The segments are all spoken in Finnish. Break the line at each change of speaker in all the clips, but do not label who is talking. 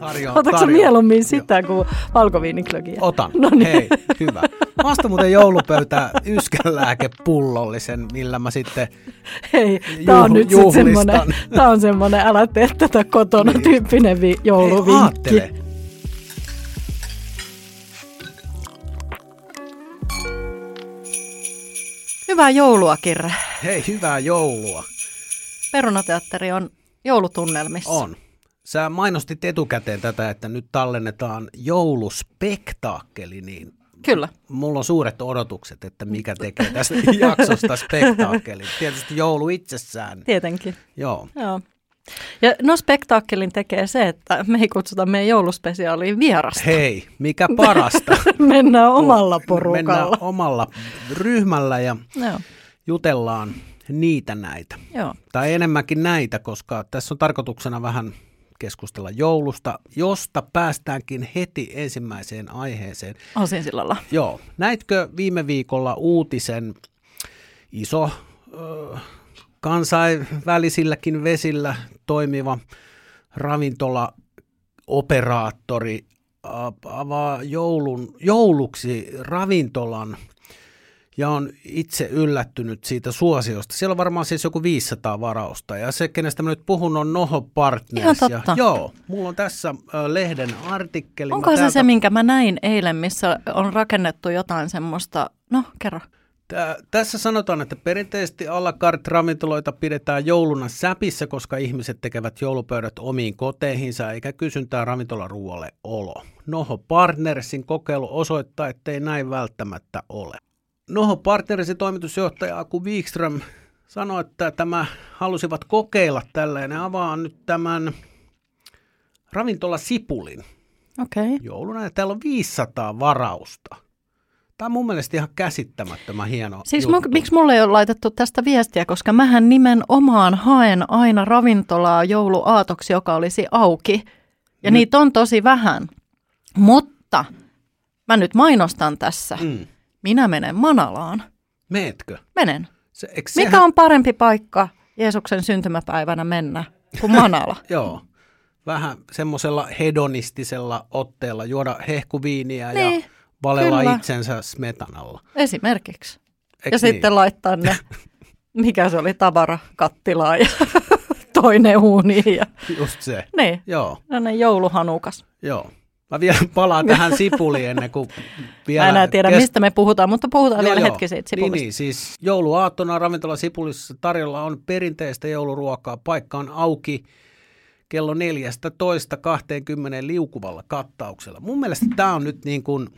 Tarjoan,
Otatko
tarjoan.
mieluummin sitä kuin valkoviiniklögiä?
Otan.
No niin.
Hei, hyvä. Vasta muuten joulupöytä yskänlääkepullollisen, millä mä sitten
Hei, tämä on
Juhl-
nyt sitten semmoinen, tämä on semmoinen, älä tee tätä kotona
Niin.
tyyppinen vi-
Hei,
jouluvinkki.
aattele.
Hyvää joulua, Kirre.
Hei, hyvää joulua.
Perunateatteri on joulutunnelmissa.
On. Sä mainostit etukäteen tätä, että nyt tallennetaan jouluspektaakkeli, niin
Kyllä.
mulla on suuret odotukset, että mikä tekee tästä jaksosta spektaakkelin. Tietysti joulu itsessään.
Tietenkin.
Joo.
Joo. Ja no spektaakkelin tekee se, että me ei kutsuta meidän jouluspesiaaliin vierasta.
Hei, mikä parasta.
Mennään omalla porukalla.
Mennään omalla ryhmällä ja
Joo.
jutellaan niitä näitä.
Joo.
Tai enemmänkin näitä, koska tässä on tarkoituksena vähän keskustella joulusta, josta päästäänkin heti ensimmäiseen aiheeseen.
Osin sillalla.
Joo, näitkö viime viikolla uutisen iso ö, kansainvälisilläkin vesillä toimiva ravintolaoperaattori a- avaa joulun, jouluksi ravintolan ja on itse yllättynyt siitä suosiosta. Siellä on varmaan siis joku 500 varausta ja se, kenestä mä nyt puhun, on Noho Partners.
Ihan totta.
Ja, joo, mulla on tässä ö, lehden artikkeli.
Onko se
täältä-
se, minkä mä näin eilen, missä on rakennettu jotain semmoista, no kerro.
Tää, tässä sanotaan, että perinteisesti à la carte ravintoloita pidetään jouluna säpissä, koska ihmiset tekevät joulupöydät omiin koteihinsa eikä kysyntää ravintolaruualle olo. Noho Partnersin kokeilu osoittaa, ettei näin välttämättä ole. Noho Partnersin toimitusjohtaja Aku Wikström sanoi, että tämä halusivat kokeilla tällä ja ne avaa nyt tämän ravintola Sipulin.
Okay.
jouluna ja täällä on 500 varausta. Tämä on mun mielestä ihan käsittämättömän hieno
Siis
juttu.
mu- miksi mulle ei ole laitettu tästä viestiä, koska mähän nimenomaan haen aina ravintolaa jouluaatoksi, joka olisi auki. Ja
Nyt-
niitä on tosi vähän. Mutta mä nyt mainostan tässä.
Mm.
Minä menen Manalaan.
Meetkö?
Menen.
Se, eikö
Mikä
sehän-
on parempi paikka Jeesuksen syntymäpäivänä mennä kuin Manala?
Joo. Vähän semmoisella hedonistisella otteella juoda hehkuviiniä
Niin,
ja valella
kyllä.
itsensä smetanalla.
Esimerkiksi.
Eikö
ja sitten laittaa ne, mikä se oli, tavara kattilaa ja toinen uuni. Ja,
Just se.
niin,
Joo,
no ne jouluhanukas.
joo. Mä vielä palaan tähän sipuliin ennen kuin vielä...
Mä enää tiedä,
kes-
mistä me puhutaan, mutta puhutaan
Joo,
vielä
joo.
hetki siitä
Niin,
sipulista.
niin, siis jouluaattona ravintola Sipulissa tarjolla on perinteistä jouluruokaa. Paikka on auki kello 14.20 liukuvalla kattauksella. Mun mielestä tämä on nyt niin kuin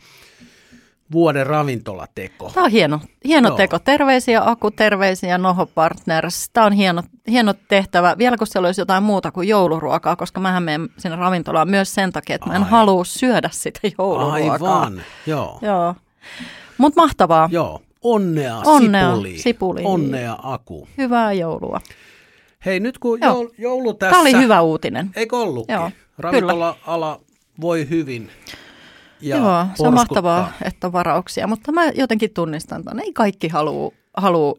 vuoden ravintolateko.
Tämä on hieno, hieno
Joo.
teko. Terveisiä Aku, terveisiä Noho Partners. Tämä on hieno, hieno tehtävä. Vielä kun siellä olisi jotain muuta kuin jouluruokaa, koska mähän menen sinne ravintolaan myös sen takia, että mä en halua syödä sitä jouluruokaa.
Aivan, joo.
Joo. Mutta mahtavaa.
Joo, onnea,
Onnea,
Sipuli.
Sipuli.
Onnea Aku.
Hyvää joulua.
Hei, nyt kun
Joo.
joulu, joulu tässä...
Tämä oli hyvä uutinen.
Eikö ollutkin?
Joo,
Ravintola-ala voi hyvin. Ja
Joo, se on mahtavaa, että on varauksia, mutta mä jotenkin tunnistan että Ei kaikki halua, halua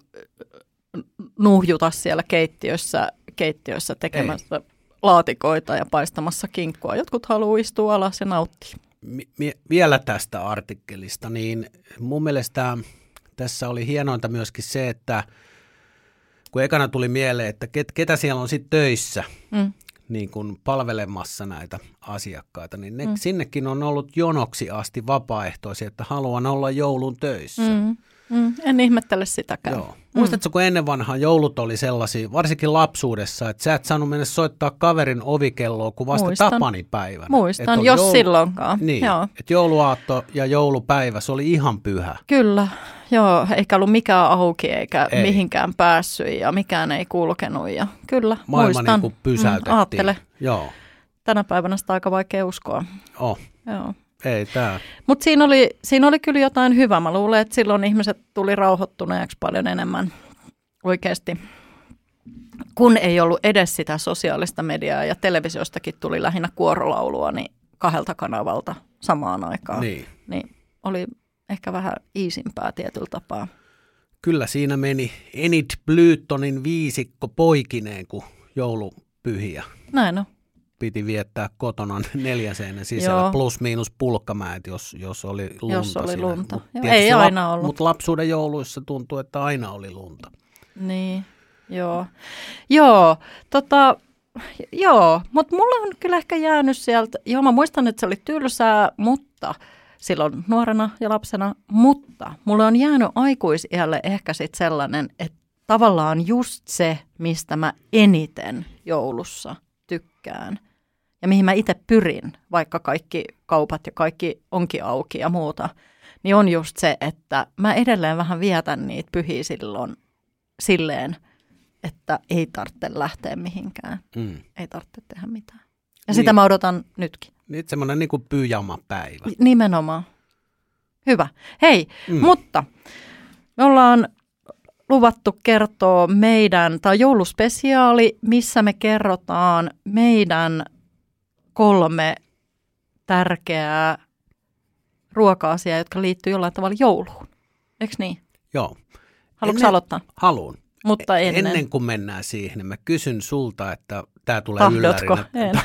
nuhjuta siellä keittiössä, keittiössä tekemässä laatikoita ja paistamassa kinkkua. Jotkut haluaa istua alas ja nauttia.
Mi- mi- vielä tästä artikkelista, niin mun mielestä tässä oli hienointa myöskin se, että kun ekana tuli mieleen, että ket, ketä siellä on sitten töissä
Mm.
Niin kun palvelemassa näitä asiakkaita, niin ne, mm. sinnekin on ollut jonoksi asti vapaaehtoisia, että haluan olla joulun töissä.
Mm. Mm. En ihmettele sitäkään.
Joo. Muistatko, kun ennen vanhaa joulut oli sellaisia, varsinkin lapsuudessa, että sä et saanut mennä soittaa kaverin ovikelloa kuin vasta
Muistan.
tapanipäivänä.
Muistan, jos silloinkaan.
Niin,
Joo.
että jouluaatto ja joulupäivä, se oli ihan pyhä.
Kyllä, joo, eikä ollut mikään auki eikä
Ei.
mihinkään päässyt ja mikään ei kulkenut. Ja kyllä,
Maailma
muistan.
niin pysäytettiin.
Mm, aattele,
Joo,
tänä päivänä sitä aika vaikea uskoa.
oh,
Joo.
ei tää.
Mutta siinä oli, siinä oli kyllä jotain hyvää. Mä luulen, että silloin ihmiset tuli rauhoittuneeksi paljon enemmän oikeasti, kun ei ollut edes sitä sosiaalista mediaa ja televisiostakin tuli lähinnä kuorolaulua niin kahdelta kanavalta samaan aikaan.
Niin.
niin oli ehkä vähän iisimpää tietyllä tapaa.
Kyllä siinä meni Enid Blytonin viisikko poikineen kuin joulupyhiä.
Näin on.
piti viettää kotona neljän seinän sisällä,
Joo.
plus miinus pulkkamäet, jos, jos oli lunta
Jos oli
siinä.
lunta.
Mut
Joo, ei aina ollut.
Mutta lapsuuden jouluissa tuntui, että aina oli lunta.
Niin, joo. Joo, tota, joo, mutta mulla on kyllä ehkä jäänyt sieltä, joo mä muistan, että se oli tylsää, mutta silloin nuorena ja lapsena, mutta mulle on jäänyt aikuisiälle ehkä sitten sellainen, että tavallaan just se, mistä mä eniten joulussa tykkään ja mihin mä itse pyrin, vaikka kaikki kaupat ja kaikki onkin auki ja muuta, niin on just se, että mä edelleen vähän vietän niitä pyhiä silloin silleen, että ei tarvitse lähteä mihinkään.
Mm.
Ei tarvitse tehdä mitään. Ja
Niin.
sitä mä odotan nytkin.
Nyt semmoinen niin kuin pyjama-päivä.
Nimenomaan. Hyvä. Hei,
Mm.
mutta me ollaan luvattu kertoa meidän, tai jouluspesiaali, missä me kerrotaan meidän kolme tärkeää ruoka-asiaa, jotka liittyy jollain tavalla jouluun. Eikö niin?
Joo.
Haluatko
Ennen-
aloittaa?
Haluun.
Mutta ennen.
Ennen kuin mennään siihen, niin mä kysyn sulta, että tämä tulee
Tahdotko?
yllärinä,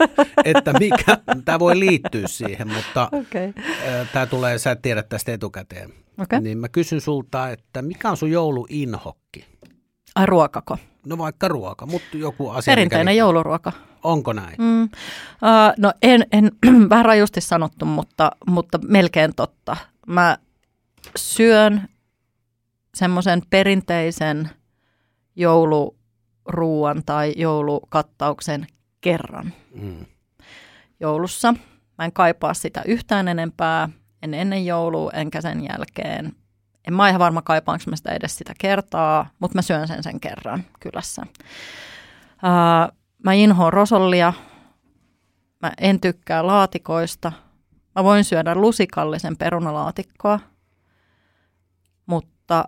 että mikä, tämä voi liittyä siihen, mutta.
Okay.
tämä tulee, sä et tiedä tästä etukäteen.
Okay.
Niin mä kysyn sulta, että mikä on sun jouluinhokki?
Ai ruokako?
No vaikka ruoka, mutta joku asia.
Perinteinen
mikä,
jouluruoka.
Onko näin?
Mm. Uh, no en, en vähän rajusti sanottu, mutta, mutta melkein totta. Mä syön semmoisen perinteisen jouluruuan tai joulukattauksen kerran
Mm.
joulussa. Mä en kaipaa sitä yhtään enempää, en ennen joulua enkä sen jälkeen. En mä ihan varma kaipaanko mä sitä edes sitä kertaa, mutta mä syön sen sen kerran kylässä. Uh, mä inhoon rosollia, mä en tykkää laatikoista. Mä voin syödä lusikallisen perunalaatikkoa, mutta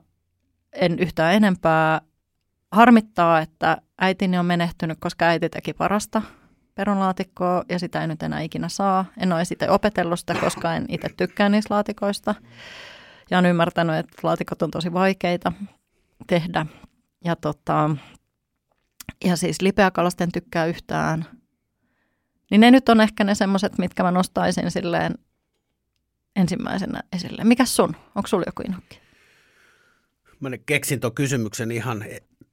en yhtään enempää. Harmittaa, että äitini on menehtynyt, koska äiti teki parasta perunalaatikkoa ja sitä ei nyt enää ikinä saa. En ole sitä opetellut sitä, koska en itse tykkää niistä laatikoista. Ja on ymmärtänyt, että laatikot on tosi vaikeita tehdä. Ja, tota, ja siis lipeäkalasta en tykkää yhtään. Niin ne nyt on ehkä ne semmoiset, mitkä mä nostaisin silleen ensimmäisenä esille. Mikäs sun? Onko sulla joku inhokki?
Mä keksin tuon kysymyksen ihan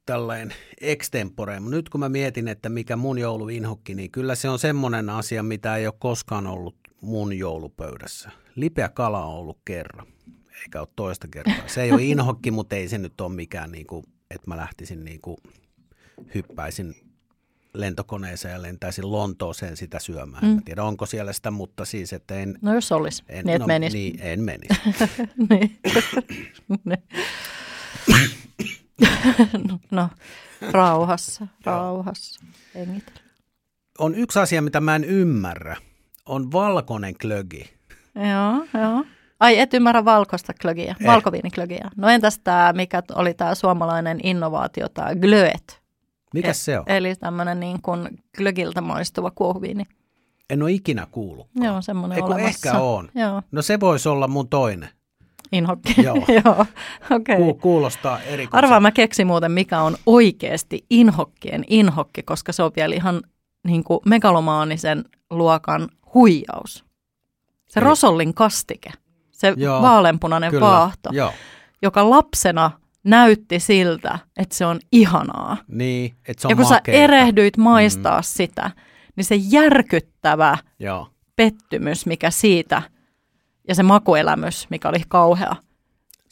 tällainen extempore, nyt kun mä mietin, että mikä mun jouluinhokki, niin kyllä se on semmoinen asia, mitä ei ole koskaan ollut mun joulupöydässä. Lipeä kala on ollut kerran, eikä ole toista kertaa. Se ei ole inhokki, mutta ei se nyt ole mikään, niin kuin, että mä lähtisin niin kuin, hyppäisin lentokoneeseen ja lentäisin Lontooseen sitä syömään. Mm. Mä tiedä, onko siellä sitä, mutta siis, että en,
No jos olisi,
en,
niin et
no,
menis.
Niin, en menisi.
niin. Niin. no, rauhassa, rauhassa. Hengitellä.
On yksi asia, mitä mä en ymmärrä, on valkoinen klögi.
Joo, joo. Ai, et ymmärrä valkoista klögiä,
Eh.
valkoviiniklögiä. No entäs tämä, mikä oli tämä suomalainen innovaatio, tämä glöet.
Mikä
E-
se on?
Eli tämmöinen niin kuin glögiltä maistuva kuohuviini.
En ole ikinä kuullut.
Joo, semmoinen
Eiku
olemassa.
ehkä on.
Joo,
No se voisi olla mun toinen.
Inhokki.
Joo.
Joo, okei.
Ku, kuulostaa erikoiselta.
Arvaa mä keksin muuten, mikä on oikeasti inhokkien inhokki, koska se on vielä ihan niin kuin megalomaanisen luokan huijaus. Se
Eli-
rosollin kastike, se
Joo,
vaaleanpunainen
Kyllä.
vaahto,
Joo,
joka lapsena näytti siltä, että se on ihanaa.
niin, että se on
ja kun
makeeta.
sä erehdyit maistaa mm. sitä, niin se järkyttävä
Joo,
pettymys, mikä siitä, ja se makuelämys, mikä oli kauhea,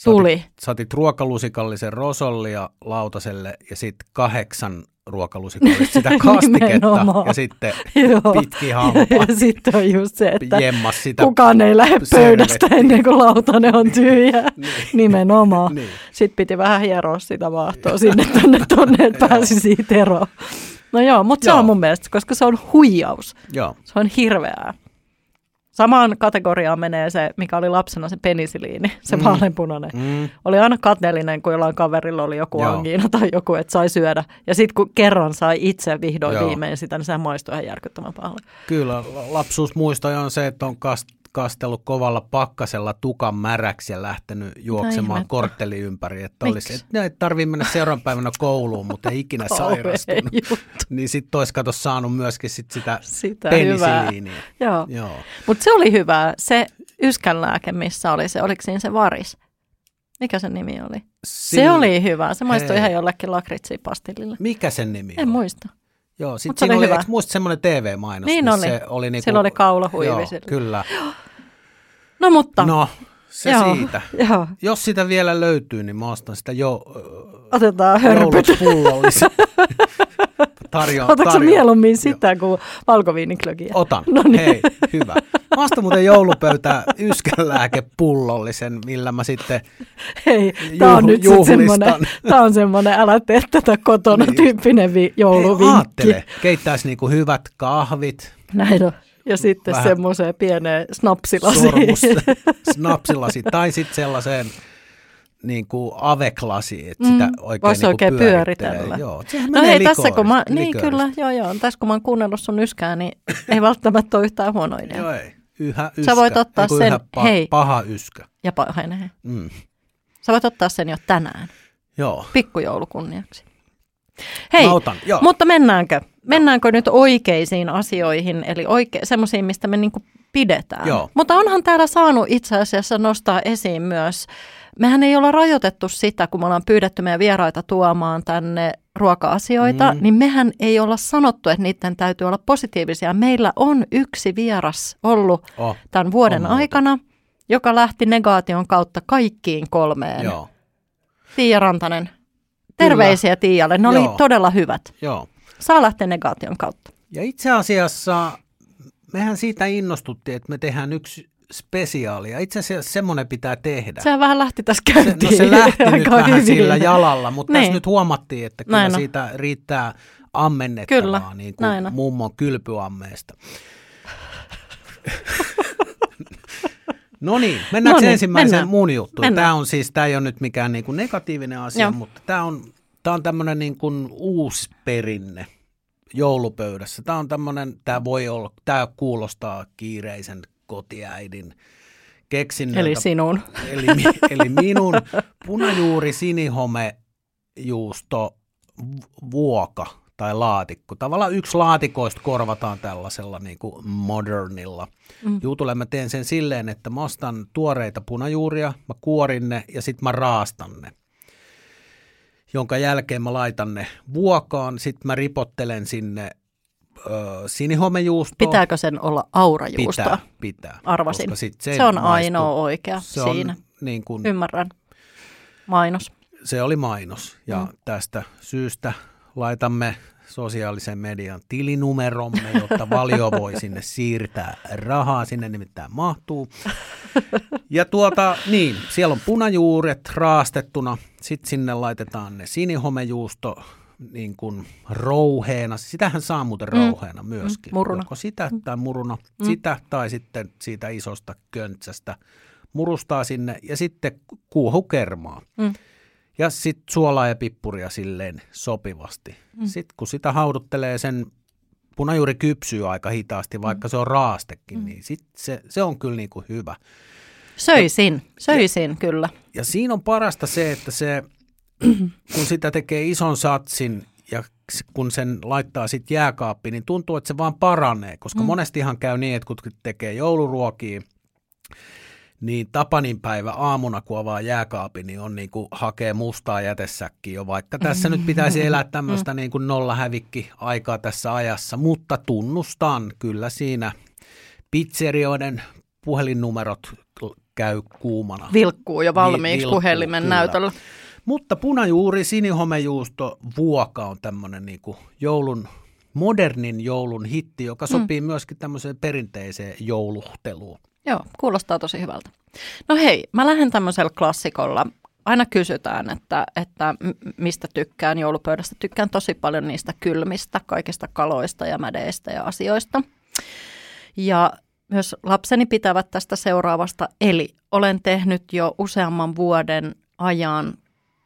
tuli.
Otit ruokalusikallisen rosollia lautaselle ja sitten kahdeksan ruokalusikallista sitä kastiketta ja sitten
Joo.
pitki hampa
Ja sitten on just se, että
jemmas sitä.
kukaan ei lähde pöydästä
servettiä.
ennen kuin lautanen on tyhjä. Nimenomaan.
Niin.
Sitten piti vähän hieroa sitä vaahtoa sinne tonne tonne, että pääsi siitä eroon. No joo, mutta se on mun mielestä, koska se on huijaus.
Joo,
Se on hirveää. Samaan kategoriaan menee se, mikä oli lapsena se penisiliini, se
Mm.
vaaleanpunainen.
mm,
Oli aina kateellinen, kun jollain kaverilla oli joku
Joo.
angiina tai joku, että sai syödä. Ja sitten kun kerran sai itse vihdoin
Joo.
viimein sitä, niin sehän maistui ihan järkyttävän pahalle.
kyllä lapsuusmuistoja on se, että on kast, kastellut kovalla pakkasella tukan märäksi ja lähtenyt juoksemaan
ihmettä.
kortteli ympäri. Että olisi, että ei tarvitse mennä seuraavan päivänä kouluun, mutta ei ikinä sairastunut. Niin sitten olisi kato saanut myöskin sit sitä,
Sitä
penisiliiniä.
Joo.
Joo.
Mutta se oli hyvä. Se yskänlääke, missä oli se, oliko siinä se varis? Mikä sen nimi oli? Se
Sillä-
oli hyvä. Se maistui
Hei.
ihan jollekin lakritsipastillille.
Mikä sen nimi
En
on?
muista.
Joo, sitten siinä
oli hyvä.
eikö muista semmoinen TV-mainos?
Niin oli.
Se oli niinku,
Sillä oli kaulahuivi
Joo,
sillä.
kyllä.
No mutta,
No, se
Joo.
siitä.
joo,
Jos sitä vielä löytyy, niin mä ostan sitä jo
otetaan hörpyt.
Tarjo,
Otatko sä
tarjo-
mieluummin sitä kuin valkoviiniklökiä?
Otan.
No niin.
Hei, hyvä. Mä ostan muuten joulupöytä yskänlääkepullollisen, millä mä sitten
Hei, tämä on
Juh-
nyt
juhlistan.
semmoinen, tää on semmoinen älä tee tätä kotona
Niin.
tyyppinen vi-
Hei,
jouluvinkki.
aattele, keittäisi niinku hyvät kahvit,
Näin on. Ja sitten semmoiseen pieneen snapsilasiin.
sormus, snapsilasi tai sitten sellaiseen niin kuin aveklasi, että sitä
Mm,
oikein,
voisi
niin
oikein pyöritellä.
Joo, sehän
No hei, tässä kun mä,
likoorista-
niin kyllä, joo joo, tässä kun mä oon kuunnellut sun yskää, niin ei välttämättä ole yhtään huono idea.
Joo, ei. Yhä yskä.
Sä voit ottaa
Eiku
sen-
yhä pa-
hei.
paha yskä.
Ja pahainen.
Mm.
Sä voit ottaa sen jo tänään,
Joo.
pikkujoulukunniaksi. Hei,
Mä otan, joo.
mutta mennäänkö? Mennäänkö nyt oikeisiin asioihin, eli oike- semmoisiin, mistä me niinku pidetään?
Joo.
Mutta onhan täällä saanut itse asiassa nostaa esiin myös, mehän ei olla rajoitettu sitä, kun me ollaan pyydetty meidän vieraita tuomaan tänne ruoka-asioita,
Mm.
niin mehän ei olla sanottu, että niiden täytyy olla positiivisia. Meillä on yksi vieras ollut
Oh,
tämän vuoden aikana, joka lähti negaation kautta kaikkiin kolmeen.
joo.
Tiia Rantanen, terveisiä Tiialle. Ne oli
Joo.
todella hyvät.
Joo.
Saa lähteä negaation kautta.
Ja itse asiassa mehän siitä innostuttiin, että me tehdään yksi spesiaali. Ja itse asiassa semmoinen pitää tehdä.
Sehän vähän lähti tässä
se,
käyntiin.
no se lähti nyt vähän
hyvin.
sillä jalalla, mutta
Niin.
tässä nyt huomattiin, että kyllä
Näin on.
siitä riittää ammennettavaa
Kyllä,
niin
näin
kuin
on.
mummon kylpyammeesta. No niin, mennäänkö
Noniin,
ensimmäiseen
mennään.
mun juttuun?
Mennään.
Tämä on siis, tämä ei ole nyt mikään niin kuin negatiivinen asia,
Joo.
mutta tämä on, tämä on tämmöinen niin kuin uusi perinne joulupöydässä. Tämä on tämmöinen, tämä voi olla, tämä kuulostaa kiireisen kotiäidin keksinnöltä.
Eli sinun.
Eli, eli minun punajuuri sinihome juusto vuoka tai laatikko. Tavallaan yksi laatikoista korvataan tällaisella niin kuin modernilla
Mm.
jutulla. Mä teen sen silleen, että mä ostan tuoreita punajuuria, mä kuorin ne ja sitten mä raastan ne. Jonka jälkeen mä laitan ne vuokaan, sitten mä ripottelen sinne ö, sinihomejuustoa.
Pitääkö sen olla aurajuustoa?
Pitää, pitää.
Arvasin.
sit
Se, on
maistuu.
ainoa oikea
se
siinä.
On niin kuin,
Ymmärrän. Mainos.
se oli mainos ja
mm.
tästä syystä laitamme sosiaalisen median tilinumeromme, jotta valio voi sinne siirtää rahaa, sinne nimittäin mahtuu. Ja tuota, niin, siellä on punajuuret raastettuna, sitten sinne laitetaan ne sinihomejuusto niin kuin rouheena, sitähän saa muuten
Mm.
rouheena myöskin.
Mm, muruna.
Joko sitä tai muruna,
Mm.
sitä tai sitten siitä isosta köntsästä murustaa sinne ja sitten kuohukermaa.
Mm.
Ja sitten suolaa ja pippuria silleen sopivasti.
Mm.
Mm. Sitten kun sitä hauduttelee sen, punajuuri kypsyy aika hitaasti, vaikka se on raastekin,
Mm.
niin sit se, se on kyllä niinku hyvä.
Söisin, söisin kyllä.
Ja siinä on parasta se, että se, kun sitä tekee ison satsin ja kun sen laittaa sitten jääkaappiin, niin tuntuu, että se vaan paranee, koska
Mm.
mm. monestihan käy niin, että kun tekee jouluruokia, niin Tapanin päivä aamuna, kun avaa jääkaapin, niin on niin kuin hakee mustaa jätesäkkiä jo, vaikka tässä nyt pitäisi elää tämmöistä niin kuin nollahävikki aikaa tässä ajassa, mutta tunnustan kyllä siinä pizzerioiden puhelinnumerot käy kuumana.
Vilkkuu jo valmiiksi
vilkkuu,
puhelimen
kyllä.
näytöllä.
Mutta punajuuri, sinihomejuusto, vuoka on tämmöinen niin joulun, modernin joulun hitti, joka sopii mm. myöskin tämmöiseen perinteiseen jouluhteluun.
Joo, kuulostaa tosi hyvältä. No hei, mä lähden tämmöisellä klassikolla. Aina kysytään, että, että mistä tykkään joulupöydästä. Tykkään tosi paljon niistä kylmistä, kaikista kaloista ja mädeistä ja asioista. Ja myös lapseni pitävät tästä seuraavasta. Eli olen tehnyt jo useamman vuoden ajan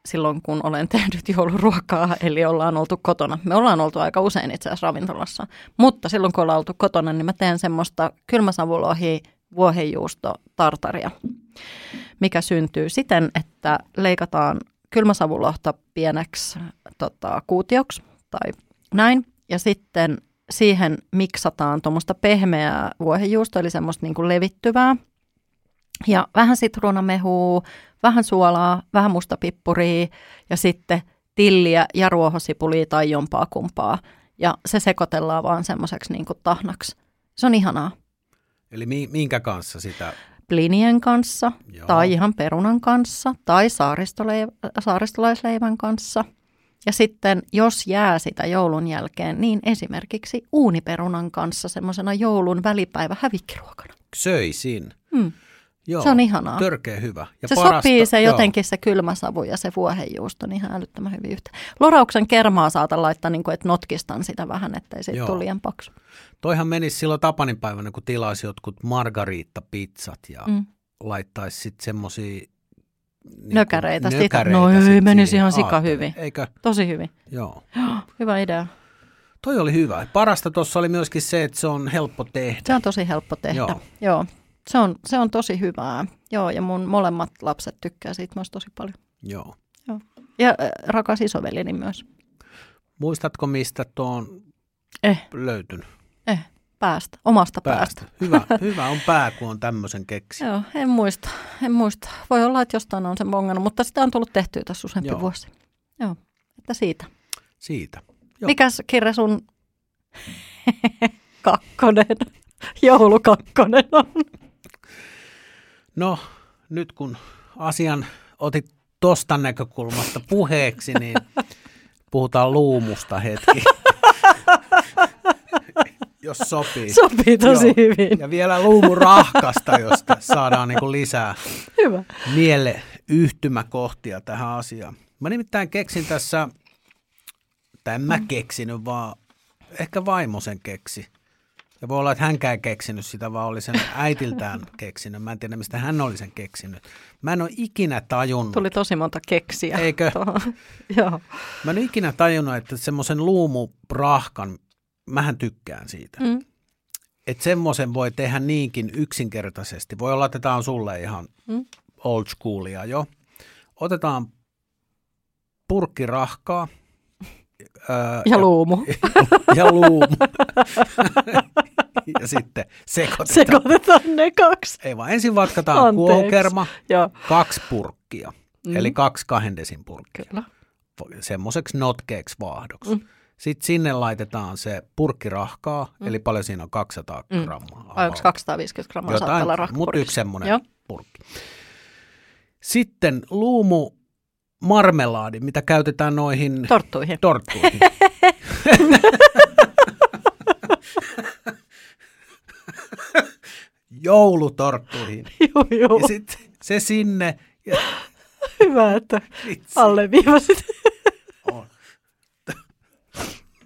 silloin, kun olen tehnyt jouluruokaa, eli ollaan oltu kotona. Me ollaan oltu aika usein itse asiassa ravintolassa, mutta silloin kun ollaan oltu kotona, niin mä teen semmoista kylmäsavulohi vuohenjuusto tartaria, mikä syntyy siten, että leikataan kylmäsavulohta pieneksi tota, kuutioksi tai näin. Ja sitten siihen miksataan tuommoista pehmeää vuohenjuustoa, eli semmoista niin kuin levittyvää. Ja vähän sitruunamehua, vähän suolaa, vähän mustapippuria ja sitten tilliä ja ruohosipulia tai jompaa kumpaa. Ja se sekoitellaan vaan semmoiseksi niin kuin tahnaksi. Se on ihanaa.
Eli mi- minkä kanssa sitä?
Plinien kanssa
Joo.
tai ihan perunan kanssa tai saaristoleiv- saaristolaisleivän kanssa. Ja sitten jos jää sitä joulun jälkeen, niin esimerkiksi uuniperunan kanssa semmoisena joulun välipäivä hävikkiruokana.
Söisin.
Hmm.
Joo.
Se on ihanaa.
Törkeä hyvä. Ja
se
parasta,
sopii se
joo.
jotenkin se kylmä savu ja se vuohenjuusto niin ihan älyttömän hyvin yhteen. Lorauksen kermaa saata laittaa niin kuin, että notkistan sitä vähän, ettei siitä tule liian paksu.
Toihan menisi silloin Tapanin päivänä, kun tilasi jotkut margariitta-pizzat ja.
Mm.
laittaisi sitten semmoisia niin
Nökäreitä sitä. No ei, menisi ihan sika hyvin.
Eikö?
Tosi hyvin.
Joo.
Hyvä idea.
Toi oli hyvä. Parasta tuossa oli myöskin se, että se on helppo tehdä.
Se on tosi helppo tehdä.
Joo.
Joo. Joo. Se, on, se on tosi hyvää. Joo, ja mun molemmat lapset tykkää siitä myös tosi paljon.
Joo.
Ja äh, rakas isoveljeni myös.
Muistatko, mistä tuo on
Eh,
löytynyt?
eh, päästä. Omasta päästä.
Päästä. Hyvä, hyvä on pää, kun on tämmöisen keksi.
Joo, en muista. En muista. Voi olla, että jostain on sen bongannut, mutta sitä on tullut tehtyä tässä useampi
Joo.
vuosi. Joo, että siitä.
Siitä. Joo.
Mikäs Kirre sun kakkonen, joulukakkonen on?
No, nyt kun asian otit tosta näkökulmasta puheeksi, niin puhutaan luumusta hetki. Jos sopii.
Sopii tosi
Joo.
hyvin.
Ja vielä luumurahkasta, josta saadaan niin lisää
Hyvä.
miele yhtymäkohtia tähän asiaan. Mä nimittäin keksin tässä, tai en mä keksinyt, vaan ehkä vaimo sen keksi. Ja voi olla, että hänkään keksinyt sitä, vaan oli sen äitiltään keksinyt. Mä en tiedä, mistä hän oli sen keksinyt. Mä en ole ikinä tajunnut.
Tuli tosi monta keksiä.
Eikö?
Joo.
Mä en ole ikinä tajunnut, että semmoisen luumuprahkan, mähän tykkään siitä.
Mm.
Että semmoisen voi tehdä niinkin yksinkertaisesti. Voi olla, että tämä on sulle ihan
Mm.
old schoolia jo. Otetaan purkki rahkaa. Öö,
Ja luumu.
ja luumu. ja sitten sekoitetaan.
Sekoitetaan ne kaksi.
Ei vaan ensin vatkataan
Joo.
kaksi purkkia.
Mm.
Eli kaksi kahden desin purkkia.
Kyllä.
Semmoiseksi notkeeksi vaahdoksi.
Mm.
Sitten sinne laitetaan se purkkirahkaa, eli paljon siinä on 200
Mm.
grammaa.
Vai onko 250 grammaa saattaa olla
mutta yksi semmoinen
Joo.
purkki. Sitten luumu marmelaadi, mitä käytetään noihin
Torttuihin.
torttuihin. Joulutorttuihin.
Joo, joo.
Ja sitten se sinne. Ja
Hyvä, että alleviivasit.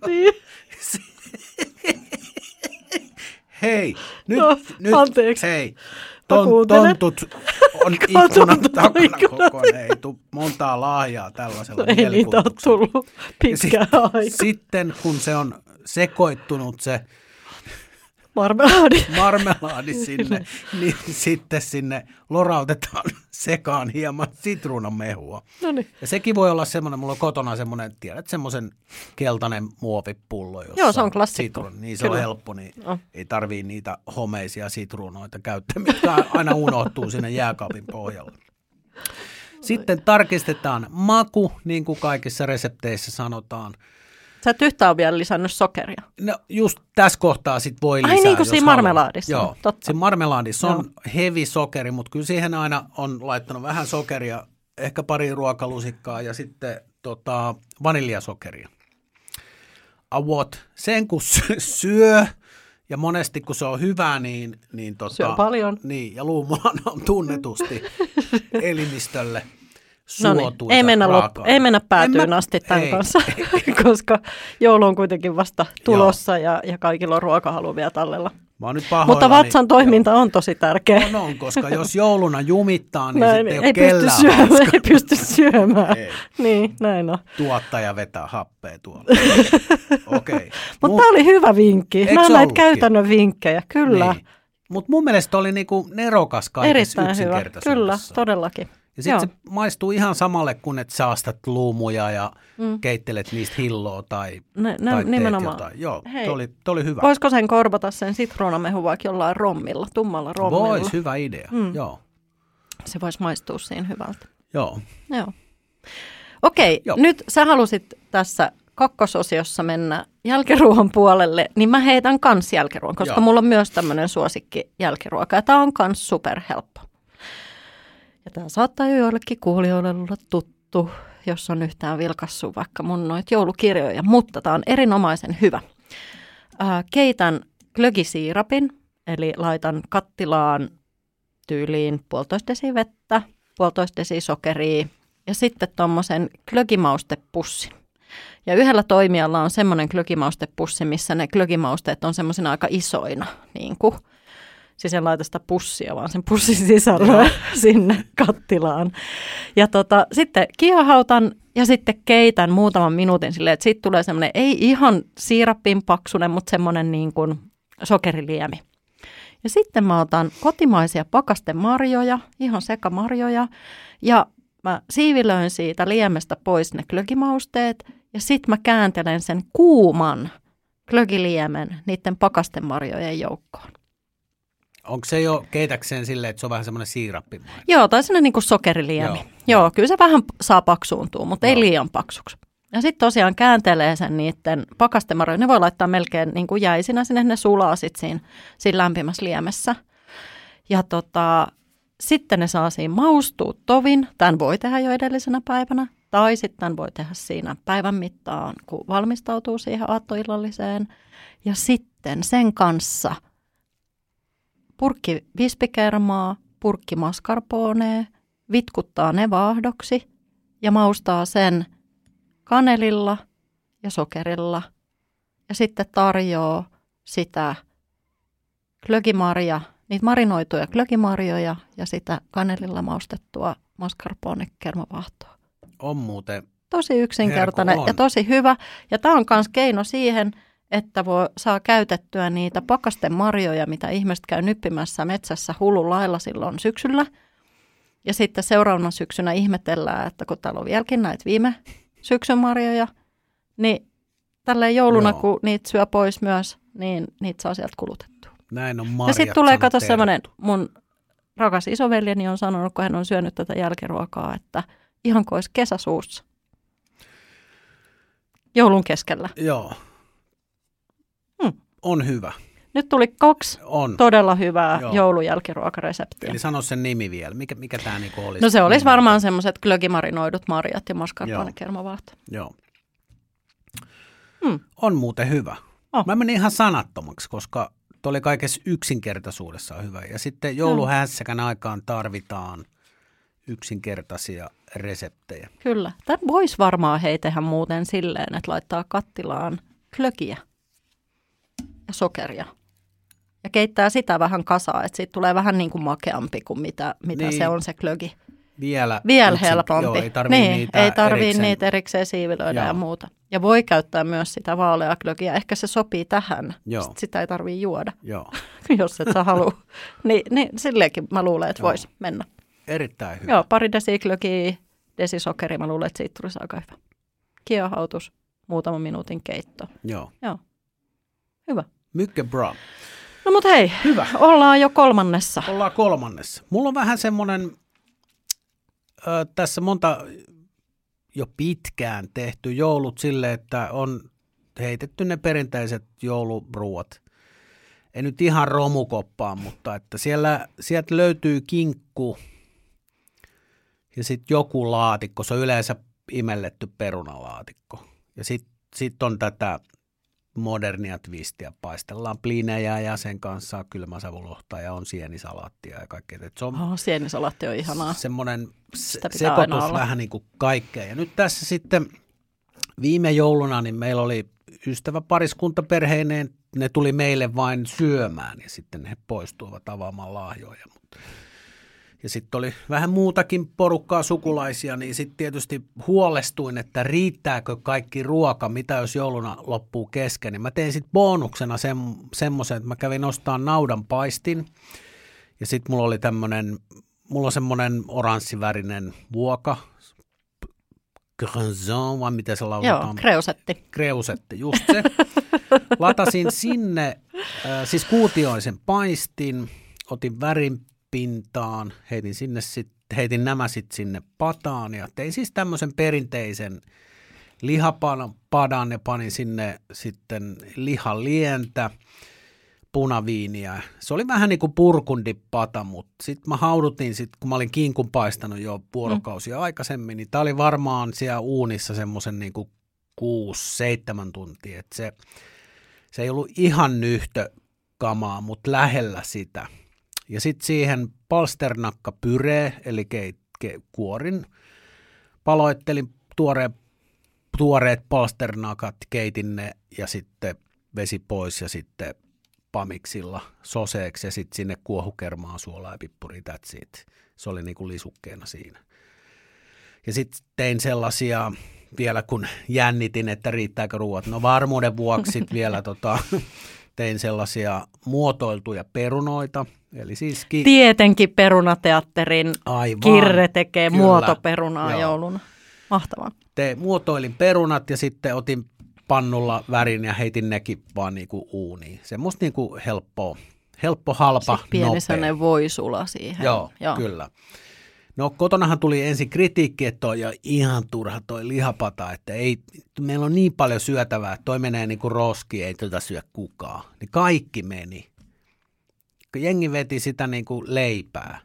Niin.
Hei, nyt,
No,
nyt
anteeksi.
hei. Ton, tontut on ikkunan
on
takana koko ajan. Ei tuu montaa lahjaa tällaisella
No, ei niitä ole tullut pitkään
sit-
aikaa.
Sitten kun se on sekoittunut se
Marmelaadi.
marmelaadi sinne, niin sitten sinne lorautetaan sekaan hieman sitruunamehua.
No niin.
Ja sekin voi olla semmoinen, mulla on kotona semmoinen, tiedät, semmoisen keltainen muovipullo, jossa
Joo, se on klassikko.
sitruun- Niin se on
Kyllä.
helppo, niin
No.
ei tarvii niitä homeisia sitruunoita käyttää, mitkä aina unohtuu sinne jääkaapin pohjalle. Sitten tarkistetaan maku, niin kuin kaikissa resepteissä sanotaan.
Sä et yhtään ole vielä lisännyt sokeria.
No just tässä kohtaa sit voi
Ai
lisää,
niin kuin siinä marmelaadissa
Joo,
totta.
siinä marmelaadissa on heavy sokeri, mutta kyllä siihen aina on laittanut vähän sokeria, ehkä pari ruokalusikkaa ja sitten tota, vaniljasokeria. Avot sen kun sy- syö ja monesti kun se on hyvää, niin, niin, tota,
Syö paljon.
Niin, ja luumuhan on tunnetusti elimistölle
No niin,
suotuisa
ei mennä, loppu, ei mennä päätyyn
En mä-
asti tämän
ei,
kanssa,
ei,
koska joulu on kuitenkin vasta tulossa ja, ja kaikilla on ruokahalu vielä tallella.
Mä oon nyt
Mutta vatsan toiminta on tosi tärkeä.
On, on, koska jos jouluna jumittaa, niin
Näin,
sitten ei, ole
ei, pysty syömään, ei pysty syömään.
Ei.
Niin, näin on.
Tuottaja vetää happea tuolla. Okei. Okay.
Mutta tämä oli hyvä vinkki. Nämä
se
näitä käytännön vinkkejä, kyllä.
Niin. Mutta mun mielestä oli niinku nerokas kaikessa
Erittäin hyvä. Kyllä, todellakin.
Ja sitten se maistuu ihan samalle kuin että saastat luumuja ja mm. keittelet niistä hilloa tai, ne, ne, tai nimenomaan. jotain. Joo, Hei, toi oli, toi oli hyvä.
Voisiko sen korvata sen sitruunamehu vaikka jollain rommilla, tummalla rommilla?
Vois, hyvä idea, mm. joo.
Se voisi maistua siinä hyvältä.
Joo.
Joo. Okei, Joo. nyt sä halusit tässä kakkososiossa mennä jälkiruohon puolelle, niin mä heitän kans jälkiruohon, koska Joo. mulla on myös tämmöinen suosikki jälkiruoka ja tää on kans superhelppo. Ja tämä saattaa jo joillekin kuulijoille olla tuttu, jos on yhtään vilkassu vaikka mun noit joulukirjoja, mutta tämä on erinomaisen hyvä. Keitän glögisiirapin, eli laitan kattilaan tyyliin puolitoista desi vettä, puolitoista desi sokeria ja sitten tuommoisen glögimaustepussin. Ja yhdellä toimijalla on semmoinen glögimaustepussi, missä ne glögimausteet on semmoisena aika isoina, niin kuin – Siis en laita sitä pussia, vaan sen pussin sisällä sinne kattilaan. Ja tota, sitten kiehautan ja sitten keitän muutaman minuutin silleen, että siitä tulee semmoinen, ei ihan siirappin paksunen, mutta semmoinen niin kuin sokeriliemi. Ja sitten mä otan kotimaisia pakastemarjoja, ihan sekamarjoja, ja mä siivilöin siitä liemestä pois ne klökimausteet, ja sitten mä kääntelen sen kuuman klögiliemen niiden pakastemarjojen joukkoon.
Onko se jo keitäkseen silleen, että se on vähän semmoinen siirappi?
Joo, tai semmoinen niin sokeriliemi. Joo. Joo, kyllä se vähän saa paksuuntua, mutta Joo. ei liian paksuksi. Ja sitten tosiaan kääntelee sen niiden pakastemaroja. Ne voi laittaa melkein niin kuin jäisinä sinne, ne sulaa sitten siinä, siinä lämpimässä liemessä. Ja tota, sitten ne saa siinä maustua tovin. Tämän voi tehdä jo edellisenä päivänä. Tai sitten voi tehdä siinä päivän mittaan, kun valmistautuu siihen aattoillalliseen. Ja sitten sen kanssa – purkki vispikermaa, purkki mascarponee, vitkuttaa ne vaahdoksi ja maustaa sen kanelilla ja sokerilla. Ja sitten tarjoaa sitä klögimarja, niitä marinoituja klögimarjoja ja sitä kanelilla maustettua mascarpone kermavahtoa.
On muuten.
Tosi yksinkertainen ja tosi hyvä. Ja tämä on myös keino siihen, että voi, saa käytettyä niitä pakasten marjoja, mitä ihmiset käy nyppimässä metsässä hullun lailla silloin syksyllä. Ja sitten seuraavana syksynä ihmetellään, että kun täällä on vieläkin näitä viime syksyn marjoja, niin tälleen jouluna, Joo. kun niitä syö pois myös, niin niitä saa sieltä kulutettua.
Näin on
Ja sitten tulee kato semmoinen, mun rakas isoveljeni on sanonut, kun hän on syönyt tätä jälkiruokaa, että ihan kuin olisi kesäsuussa. Joulun keskellä.
Joo on hyvä.
Nyt tuli kaksi on. todella hyvää Joo. joulujälkiruokareseptiä.
Eli sano sen nimi vielä. Mikä, mikä tämä niinku olisi?
No se olisi varmaan semmoiset glögimarinoidut marjat ja mascarpone kermavaahto.
Joo. Hmm. On muuten hyvä. Oh. Mä menin ihan sanattomaksi, koska tuo oli kaikessa yksinkertaisuudessa hyvä. Ja sitten jouluhässäkän aikaan tarvitaan yksinkertaisia reseptejä.
Kyllä. Tämä voisi varmaan heitehän muuten silleen, että laittaa kattilaan klökiä ja sokeria. Ja keittää sitä vähän kasaa, että siitä tulee vähän niin kuin makeampi kuin mitä, mitä niin. se on se klögi.
Vielä,
Vielä helpompi. Joo, ei tarvii niin, niitä ei tarvii erikseen. niitä erikseen siivilöidä joo. ja muuta. Ja voi käyttää myös sitä klögiä. Ehkä se sopii tähän. Joo. sitä ei tarvii juoda,
joo.
jos et sä halua. niin, niin silleenkin mä luulen, että voisi mennä.
Erittäin hyvä.
Joo, pari desiklögiä, desisokeri, mä luulen, että siitä tulisi aika hyvä. Kiehautus, muutaman minuutin keitto.
Joo.
Joo. Hyvä.
Mykkä bra.
No mut hei, Hyvä. ollaan jo kolmannessa.
Ollaan kolmannessa. Mulla on vähän semmoinen, ö, tässä monta jo pitkään tehty joulut sille, että on heitetty ne perinteiset jouluruuat. Ei nyt ihan romukoppaan, mutta että siellä, sieltä löytyy kinkku ja sitten joku laatikko. Se on yleensä imelletty perunalaatikko. Ja sitten sit on tätä modernia twistiä. Paistellaan plinejä ja sen kanssa kylmäsavulohta ja on sienisalaattia ja kaikkea.
se on oh, sienisalaatti on ihanaa.
Semmoinen se, sekoitus vähän niin kuin kaikkea. Ja nyt tässä sitten viime jouluna niin meillä oli ystävä pariskunta perheineen. Ne tuli meille vain syömään ja sitten he poistuivat avaamaan lahjoja. Ja sitten oli vähän muutakin porukkaa sukulaisia, niin sitten tietysti huolestuin, että riittääkö kaikki ruoka, mitä jos jouluna loppuu kesken. Niin mä tein sitten bonuksena sem, semmoisen, että mä kävin ostaa naudan paistin. Ja sitten mulla oli tämmöinen, mulla on semmoinen oranssivärinen vuoka, Granzon, vai miten se lausutaan?
Joo, kreusetti.
Kreusetti, just se. Latasin sinne, äh, siis kuutioin sen paistin, otin värin pintaan, heitin, sinne sit, heitin nämä sitten sinne pataan ja tein siis tämmöisen perinteisen lihapadan ja panin sinne sitten lihalientä, punaviiniä. Se oli vähän niin kuin purkundipata, mutta sitten mä haudutin, sit, kun mä olin kinkun paistanut jo vuorokausia mm. aikaisemmin, niin tämä oli varmaan siellä uunissa semmoisen niin kuin kuusi, seitsemän tuntia. Et se, se ei ollut ihan nyhtö kamaa, mutta lähellä sitä. Ja sitten siihen palsternakka pyree, eli ke, ke, kuorin, paloittelin tuoreet, tuoreet palsternakat, keitin ne ja sitten vesi pois ja sitten pamiksilla soseeksi ja sitten sinne kuohukermaa, suolaa ja pippuri, that's it. Se oli niin kuin lisukkeena siinä. Ja sitten tein sellaisia, vielä kun jännitin, että riittääkö ruoat. No varmuuden vuoksi vielä tota, tein sellaisia muotoiltuja perunoita. Eli siis
ki- Tietenkin perunateatterin Aivan, kirre tekee kyllä, muotoperunaa joo. jouluna. Mahtavaa.
Te muotoilin perunat ja sitten otin pannulla värin ja heitin nekin vaan niinku uuniin. Semmoista niinku helppoa, helppo, halpa,
Sitten pieni sellainen voisula siihen.
Joo, Joo, kyllä. No kotonahan tuli ensin kritiikki, että toi on ihan turha toi lihapata, että ei, meillä on niin paljon syötävää, että toi menee niin kuin roski, ei tätä syö kukaan. Niin kaikki meni. Jengi veti sitä niin kuin leipää.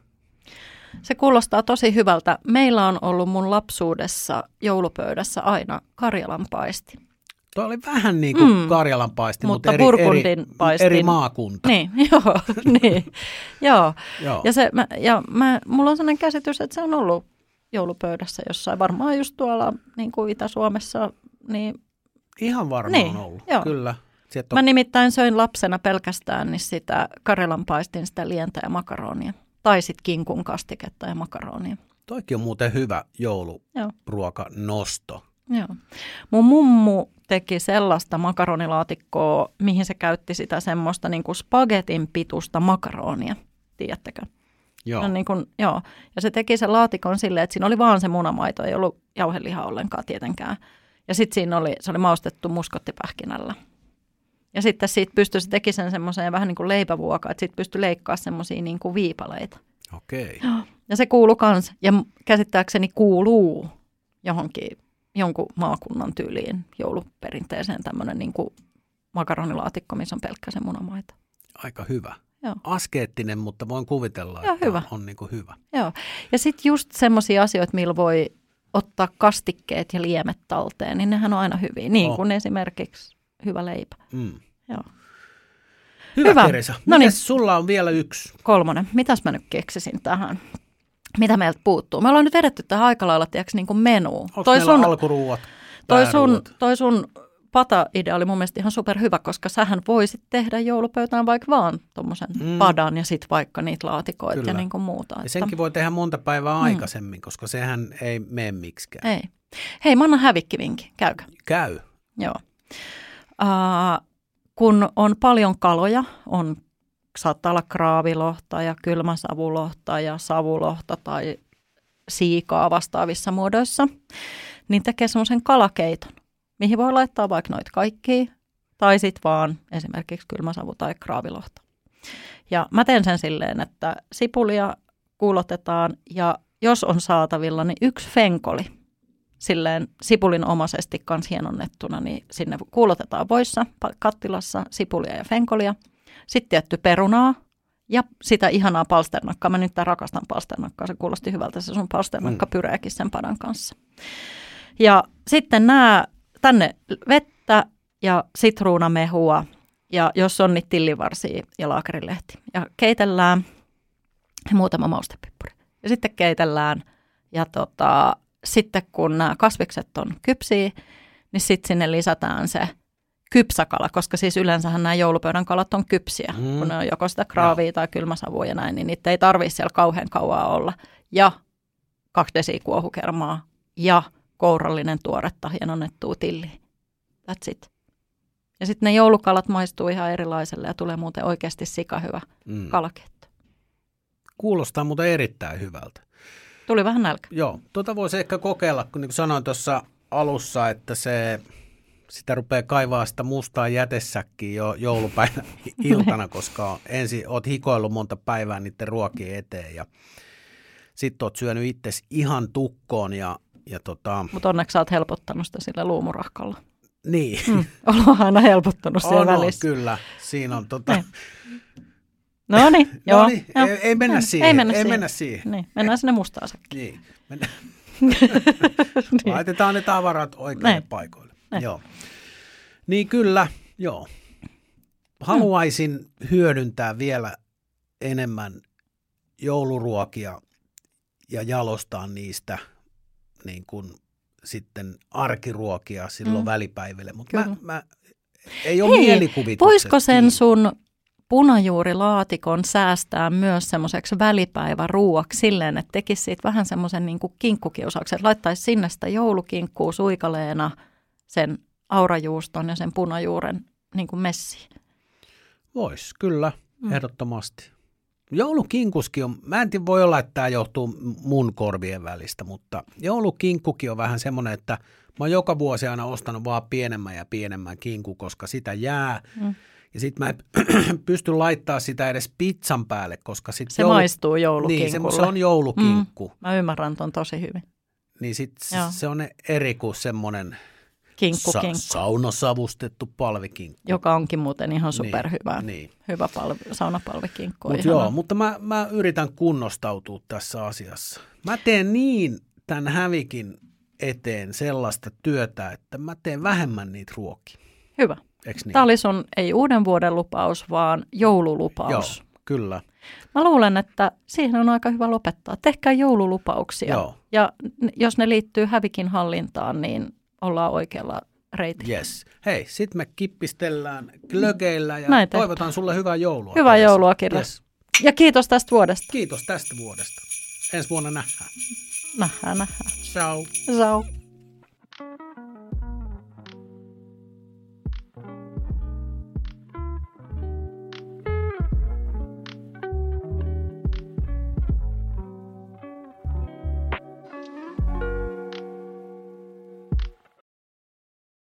Se kuulostaa tosi hyvältä. Meillä on ollut mun lapsuudessa joulupöydässä aina Karjalan paisti.
Tuo oli vähän niin kuin mm. Karjalan paisti, mutta, mutta eri, eri, paistin. eri maakunta.
Niin, joo, niin, joo. joo. Ja, se, mä, ja mä, mulla on sellainen käsitys, että se on ollut joulupöydässä jossain, varmaan just tuolla niin kuin Itä-Suomessa. Niin,
Ihan varmaan niin, on ollut, joo. kyllä.
Sieltä on... Mä nimittäin söin lapsena pelkästään niin sitä Karjalan paistin, sitä lientä ja makaronia. Tai sitten kinkun kastiketta ja makaronia.
Toikin on muuten hyvä jouluruoka nosto.
Joo. Mun mummu teki sellaista makaronilaatikkoa, mihin se käytti sitä semmoista niin kuin spagetin pitusta makaronia, tiedättekö?
Joo. No
niin kuin, joo. Ja se teki sen laatikon silleen, että siinä oli vaan se munamaito, ei ollut jauhelihaa ollenkaan tietenkään. Ja sitten siinä oli, se oli maustettu muskottipähkinällä. Ja sitten siitä pystyi, se teki sen semmoisen vähän niin kuin leipävuoka, että sitten pystyi leikkaamaan semmoisia niin kuin viipaleita.
Okei.
Okay. Ja se kuuluu kans, ja käsittääkseni kuuluu johonkin jonkun maakunnan tyyliin jouluperinteeseen tämmöinen niin kuin makaronilaatikko, missä on pelkkä se munamaito.
Aika hyvä. Joo. Askeettinen, mutta voin kuvitella, Joo, että hyvä. on niin kuin hyvä.
Joo. Ja sitten just semmoisia asioita, millä voi ottaa kastikkeet ja liemet talteen, niin nehän on aina hyviä. Niin oh. kuin esimerkiksi hyvä leipä.
Mm.
Joo.
Hyvä, hyvä. Teresa. No niin. sulla on vielä yksi?
Kolmonen. Mitäs mä nyt keksisin tähän? mitä meiltä puuttuu. Me ollaan nyt vedetty tähän aika lailla, tiedätkö, niin kuin menu.
Onko toi sun, alkuruuat,
toi sun, toi sun pata-idea oli mun mielestä ihan superhyvä, koska sähän voisit tehdä joulupöytään vaikka vaan tuommoisen mm. padan ja sitten vaikka niitä laatikoita Kyllä. ja niin kuin muuta.
Ja senkin että... voi tehdä monta päivää mm. aikaisemmin, koska sehän ei mene miksikään.
Ei. Hei, mä annan hävikkivinki. Käykö?
Käy.
Joo. Uh, kun on paljon kaloja, on saattaa olla kraavilohta ja kylmäsavulohta ja savulohta tai siikaa vastaavissa muodoissa, niin tekee semmoisen kalakeiton, mihin voi laittaa vaikka noita kaikkia, tai sitten vaan esimerkiksi kylmäsavu tai kraavilohta. Ja mä teen sen silleen, että sipulia kuulotetaan ja jos on saatavilla, niin yksi fenkoli silleen sipulin omaisesti kans hienonnettuna, niin sinne kuulotetaan voissa kattilassa sipulia ja fenkolia – sitten tietty perunaa ja sitä ihanaa palsternakkaa. Mä nyt rakastan palsternakkaa, se kuulosti hyvältä se sun palsternakka mm. sen padan kanssa. Ja sitten nämä tänne vettä ja sitruunamehua ja jos on niin tillivarsia ja laakerilehti. Ja keitellään muutama maustepippuri. Ja sitten keitellään ja tota, sitten kun nämä kasvikset on kypsiä, niin sitten sinne lisätään se kypsä kala, koska siis yleensähän nämä joulupöydän kalat on kypsiä,
Mm.
kun ne on joko sitä kraavia tai kylmäsavua ja näin, niin niitä ei tarvitse siellä kauhean kauaa olla. Ja kaksi desiä kuohukermaa ja kourallinen tuoretta hienonnettua tilliä. That's it. Ja sitten ne joulukalat maistuu ihan erilaiselle ja tulee muuten oikeasti sikahyvä
Mm.
kalaketto.
Kuulostaa muuten erittäin hyvältä.
Tuli vähän nälkä.
Joo, tuota voisi ehkä kokeilla, kun niin kuin sanoin tuossa alussa, että se, sitä rupeaa kaivaa sitä mustaa jätesäkkiä jo joulupäivän iltana, koska ensin oot hikoillut monta päivää niiden ruokien eteen ja sitten oot syönyt itse ihan tukkoon ja, ja tota,
Mutta onneksi sä oot helpottanut sitä sillä luumurahkalla.
niin.
Mm. Ollaan aina helpottanut siellä
on, on,
välissä.
kyllä, siinä on tota,
Niin. No niin, joo.
no niin,
joo.
ei, ei mennä
Ei-
siihen,
Ei mennä
ei
siihen.
mennä siihen.
Niin, mennään sinne mustaan säkkiin.
Niin. Mennään.
Niin.
Laitetaan ne tavarat oikeille
Näin.
paikoille.
Näin.
Joo. Niin kyllä, joo. Haluaisin hyödyntää vielä enemmän jouluruokia ja jalostaa niistä niin kuin sitten arkiruokia silloin
Mm.
välipäiville. Mutta mä, mä, ei ole
Hei,
mielikuvitukset.
Voisiko sen sun punajuurilaatikon säästää myös semmoiseksi välipäiväruuaksi silleen, että tekisi siitä vähän semmoisen niin kuin kinkkukiusauksen, että laittaisi sinne sitä joulukinkkuu suikaleena sen aurajuuston ja sen punajuuren niin kuin messiin.
Vois, kyllä,
Mm.
mm. ehdottomasti. Joulukinkuskin on, mä en tiedä, voi olla, että tämä johtuu mun korvien välistä, mutta joulukinkkukin on vähän semmoinen, että mä oon joka vuosi aina ostanut vaan pienemmän ja pienemmän kinku, koska sitä jää.
Mm.
Ja sitten mä en pysty laittaa sitä edes pizzan päälle, koska sit
Se maistuu joulukinkulle.
Niin, se, se on joulukinkku. Mm.
Mä ymmärrän ton tosi hyvin.
Niin sit
Joo.
se on eri kuin semmoinen
Kinkku,
sa-
kinkku,
saunasavustettu palvikinkku.
joka onkin muuten ihan superhyvä.
Niin.
Hyvä palvi, saunapalvikinkku.
Mut
ihana.
joo, mutta mä, mä yritän kunnostautua tässä asiassa. Mä teen niin tämän hävikin eteen sellaista työtä, että mä teen vähemmän niitä ruokia.
Hyvä.
Niin?
Tämä oli sun ei uuden vuoden lupaus, vaan joululupaus.
Joo, kyllä.
Mä luulen, että siihen on aika hyvä lopettaa. Tehkää joululupauksia.
Joo.
Ja jos ne liittyy hävikin hallintaan, niin ollaan oikealla reitillä.
Yes. Hei, sit me kippistellään, glögeillä ja
Näin
toivotan sulle hyvää joulua.
Hyvää
Teresa.
joulua, Kirja.
Yes.
Ja kiitos tästä vuodesta.
Kiitos tästä vuodesta. Ensi vuonna nähdään.
Nähdään, nähdään.
Ciao.
Ciao.